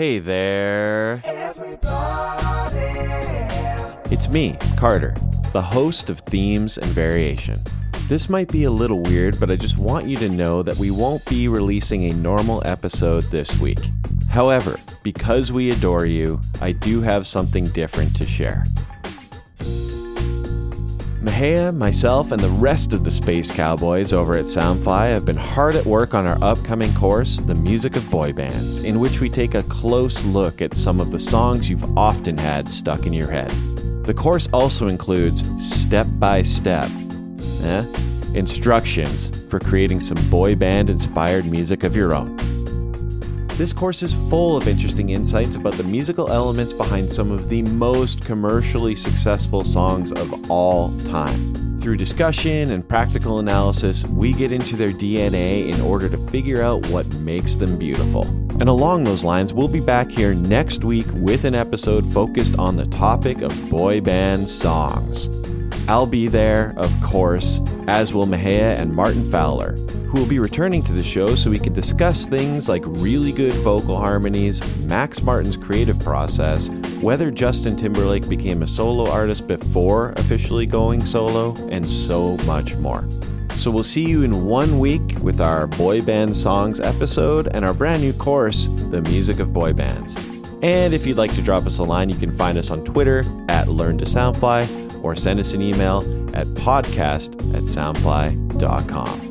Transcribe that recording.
Hey there. Everybody. It's me, Carter, the host of Themes and Variation. This might be a little weird, but I just want you to know that we won't be releasing a normal episode this week. However, because we adore you, I do have something different to share. Mahea, myself, and the rest of the Space Cowboys over at Soundfly have been hard at work on our upcoming course, The Music of Boy Bands, in which we take a close look at some of the songs you've often had stuck in your head. The course also includes step by step eh, instructions for creating some boy band inspired music of your own. This course is full of interesting insights about the musical elements behind some of the most commercially successful songs of all time. Through discussion and practical analysis, we get into their DNA in order to figure out what makes them beautiful. And along those lines, we'll be back here next week with an episode focused on the topic of boy band songs. I'll be there, of course, as will Mahea and Martin Fowler, who will be returning to the show so we can discuss things like really good vocal harmonies, Max Martin's creative process, whether Justin Timberlake became a solo artist before officially going solo, and so much more. So we'll see you in one week with our boy band songs episode and our brand new course, The Music of Boy Bands. And if you'd like to drop us a line, you can find us on Twitter at Learn to Soundfly or send us an email at podcast at soundfly.com.